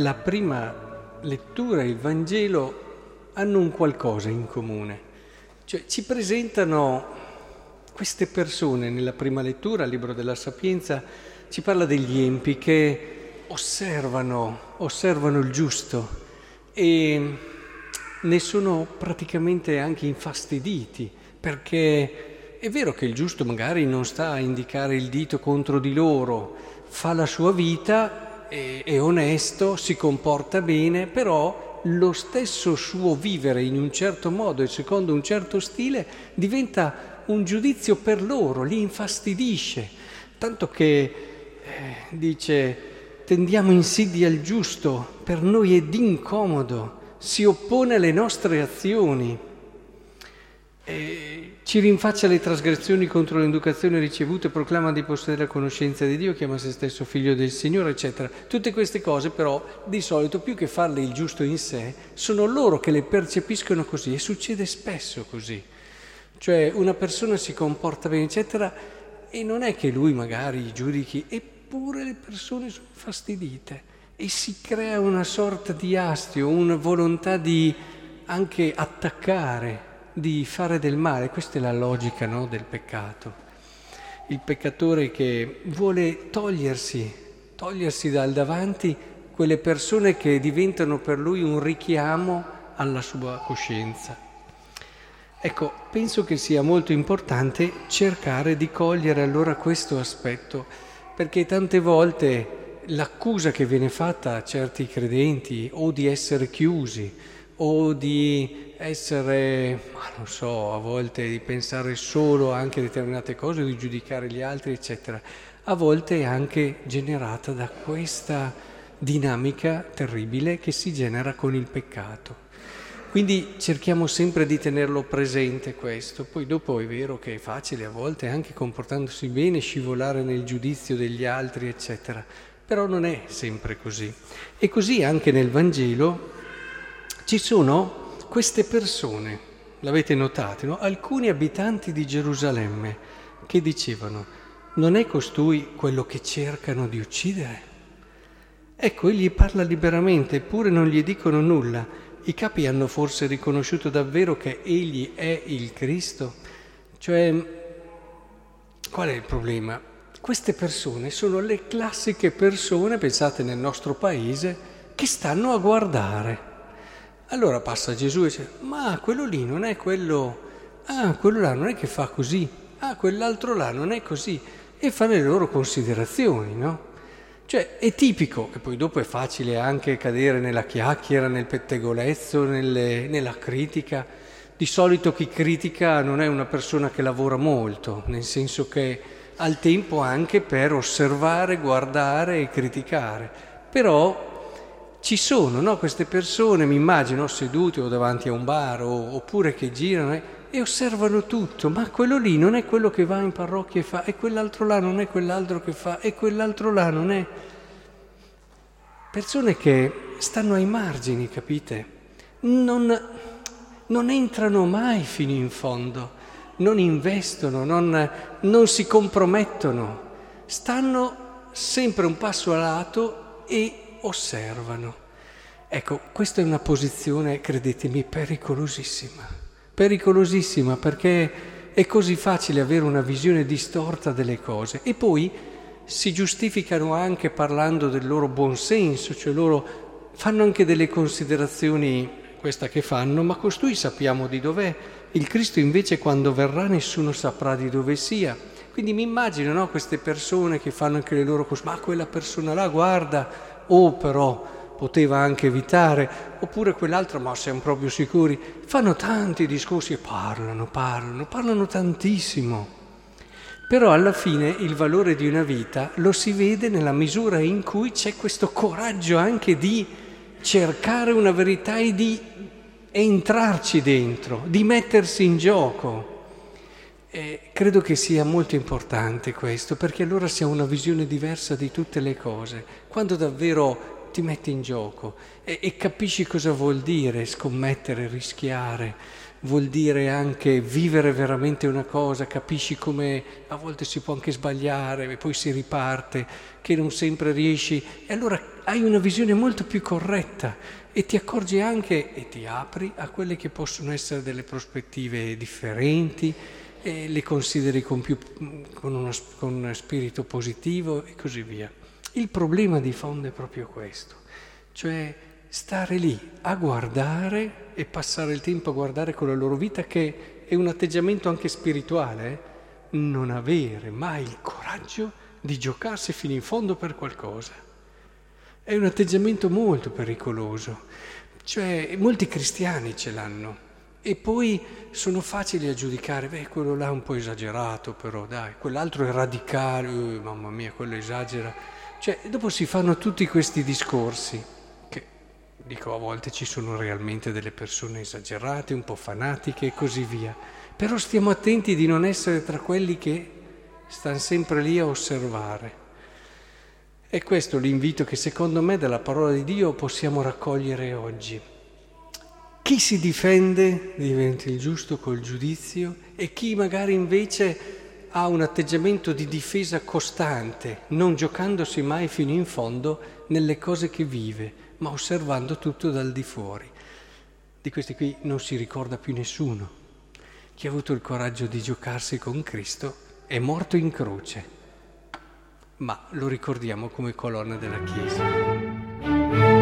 la prima lettura e il Vangelo hanno un qualcosa in comune. Cioè ci presentano queste persone nella prima lettura, al libro della Sapienza, ci parla degli empi che osservano, osservano il giusto e ne sono praticamente anche infastiditi, perché è vero che il giusto magari non sta a indicare il dito contro di loro, fa la sua vita, è, è onesto, si comporta bene, però lo stesso suo vivere in un certo modo e secondo un certo stile diventa un giudizio per loro, li infastidisce, tanto che eh, dice tendiamo insidia al giusto, per noi è d'incomodo, si oppone alle nostre azioni. E ci rinfaccia le trasgressioni contro l'educazione ricevute, proclama di possedere la conoscenza di Dio, chiama se stesso figlio del Signore, eccetera. Tutte queste cose però di solito più che farle il giusto in sé, sono loro che le percepiscono così e succede spesso così. Cioè una persona si comporta bene, eccetera, e non è che lui magari giudichi, eppure le persone sono fastidite e si crea una sorta di astio, una volontà di anche attaccare di fare del male, questa è la logica no, del peccato. Il peccatore che vuole togliersi, togliersi dal davanti quelle persone che diventano per lui un richiamo alla sua coscienza. Ecco, penso che sia molto importante cercare di cogliere allora questo aspetto, perché tante volte l'accusa che viene fatta a certi credenti o di essere chiusi o di essere, ma non so, a volte di pensare solo anche a determinate cose, di giudicare gli altri, eccetera, a volte è anche generata da questa dinamica terribile che si genera con il peccato. Quindi cerchiamo sempre di tenerlo presente questo, poi dopo è vero che è facile a volte anche comportandosi bene scivolare nel giudizio degli altri, eccetera, però non è sempre così. E così anche nel Vangelo ci sono queste persone, l'avete notato, no? alcuni abitanti di Gerusalemme che dicevano, non è costui quello che cercano di uccidere? Ecco, egli parla liberamente, eppure non gli dicono nulla. I capi hanno forse riconosciuto davvero che egli è il Cristo? Cioè, qual è il problema? Queste persone sono le classiche persone, pensate nel nostro paese, che stanno a guardare. Allora passa Gesù e dice, ma quello lì non è quello, ah, quello là non è che fa così, ah, quell'altro là non è così, e fa le loro considerazioni, no? Cioè è tipico, e poi dopo è facile anche cadere nella chiacchiera, nel pettegolezzo, nelle, nella critica. Di solito chi critica non è una persona che lavora molto, nel senso che ha il tempo anche per osservare, guardare e criticare. Però ci sono no, queste persone, mi immagino, sedute o davanti a un bar o, oppure che girano e osservano tutto, ma quello lì non è quello che va in parrocchia e fa, e quell'altro là non è quell'altro che fa, e quell'altro là non è... Persone che stanno ai margini, capite? Non, non entrano mai fino in fondo, non investono, non, non si compromettono, stanno sempre un passo a lato e osservano. Ecco, questa è una posizione, credetemi, pericolosissima. Pericolosissima perché è così facile avere una visione distorta delle cose e poi si giustificano anche parlando del loro buonsenso, cioè loro fanno anche delle considerazioni, questa che fanno, ma costui sappiamo di dov'è. Il Cristo invece quando verrà nessuno saprà di dove sia. Quindi mi immagino no, queste persone che fanno anche le loro cose, ma quella persona là guarda, o però poteva anche evitare, oppure quell'altro, ma siamo proprio sicuri, fanno tanti discorsi e parlano, parlano, parlano tantissimo. Però alla fine il valore di una vita lo si vede nella misura in cui c'è questo coraggio anche di cercare una verità e di entrarci dentro, di mettersi in gioco. E credo che sia molto importante questo, perché allora si ha una visione diversa di tutte le cose. Quando davvero ti metti in gioco e, e capisci cosa vuol dire scommettere, rischiare, vuol dire anche vivere veramente una cosa, capisci come a volte si può anche sbagliare e poi si riparte, che non sempre riesci, e allora hai una visione molto più corretta e ti accorgi anche e ti apri a quelle che possono essere delle prospettive differenti e le consideri con, più, con, uno, con spirito positivo e così via. Il problema di fondo è proprio questo, cioè stare lì a guardare e passare il tempo a guardare con la loro vita che è un atteggiamento anche spirituale, eh? non avere mai il coraggio di giocarsi fino in fondo per qualcosa. È un atteggiamento molto pericoloso, cioè molti cristiani ce l'hanno e poi sono facili a giudicare, beh quello là è un po' esagerato però dai, quell'altro è radicale, oh, mamma mia quello esagera, cioè dopo si fanno tutti questi discorsi che dico a volte ci sono realmente delle persone esagerate, un po' fanatiche e così via, però stiamo attenti di non essere tra quelli che stanno sempre lì a osservare. E questo l'invito che secondo me dalla parola di Dio possiamo raccogliere oggi. Chi si difende diventa il giusto col giudizio e chi magari invece ha un atteggiamento di difesa costante, non giocandosi mai fino in fondo nelle cose che vive, ma osservando tutto dal di fuori. Di questi qui non si ricorda più nessuno. Chi ha avuto il coraggio di giocarsi con Cristo è morto in croce, ma lo ricordiamo come colonna della Chiesa.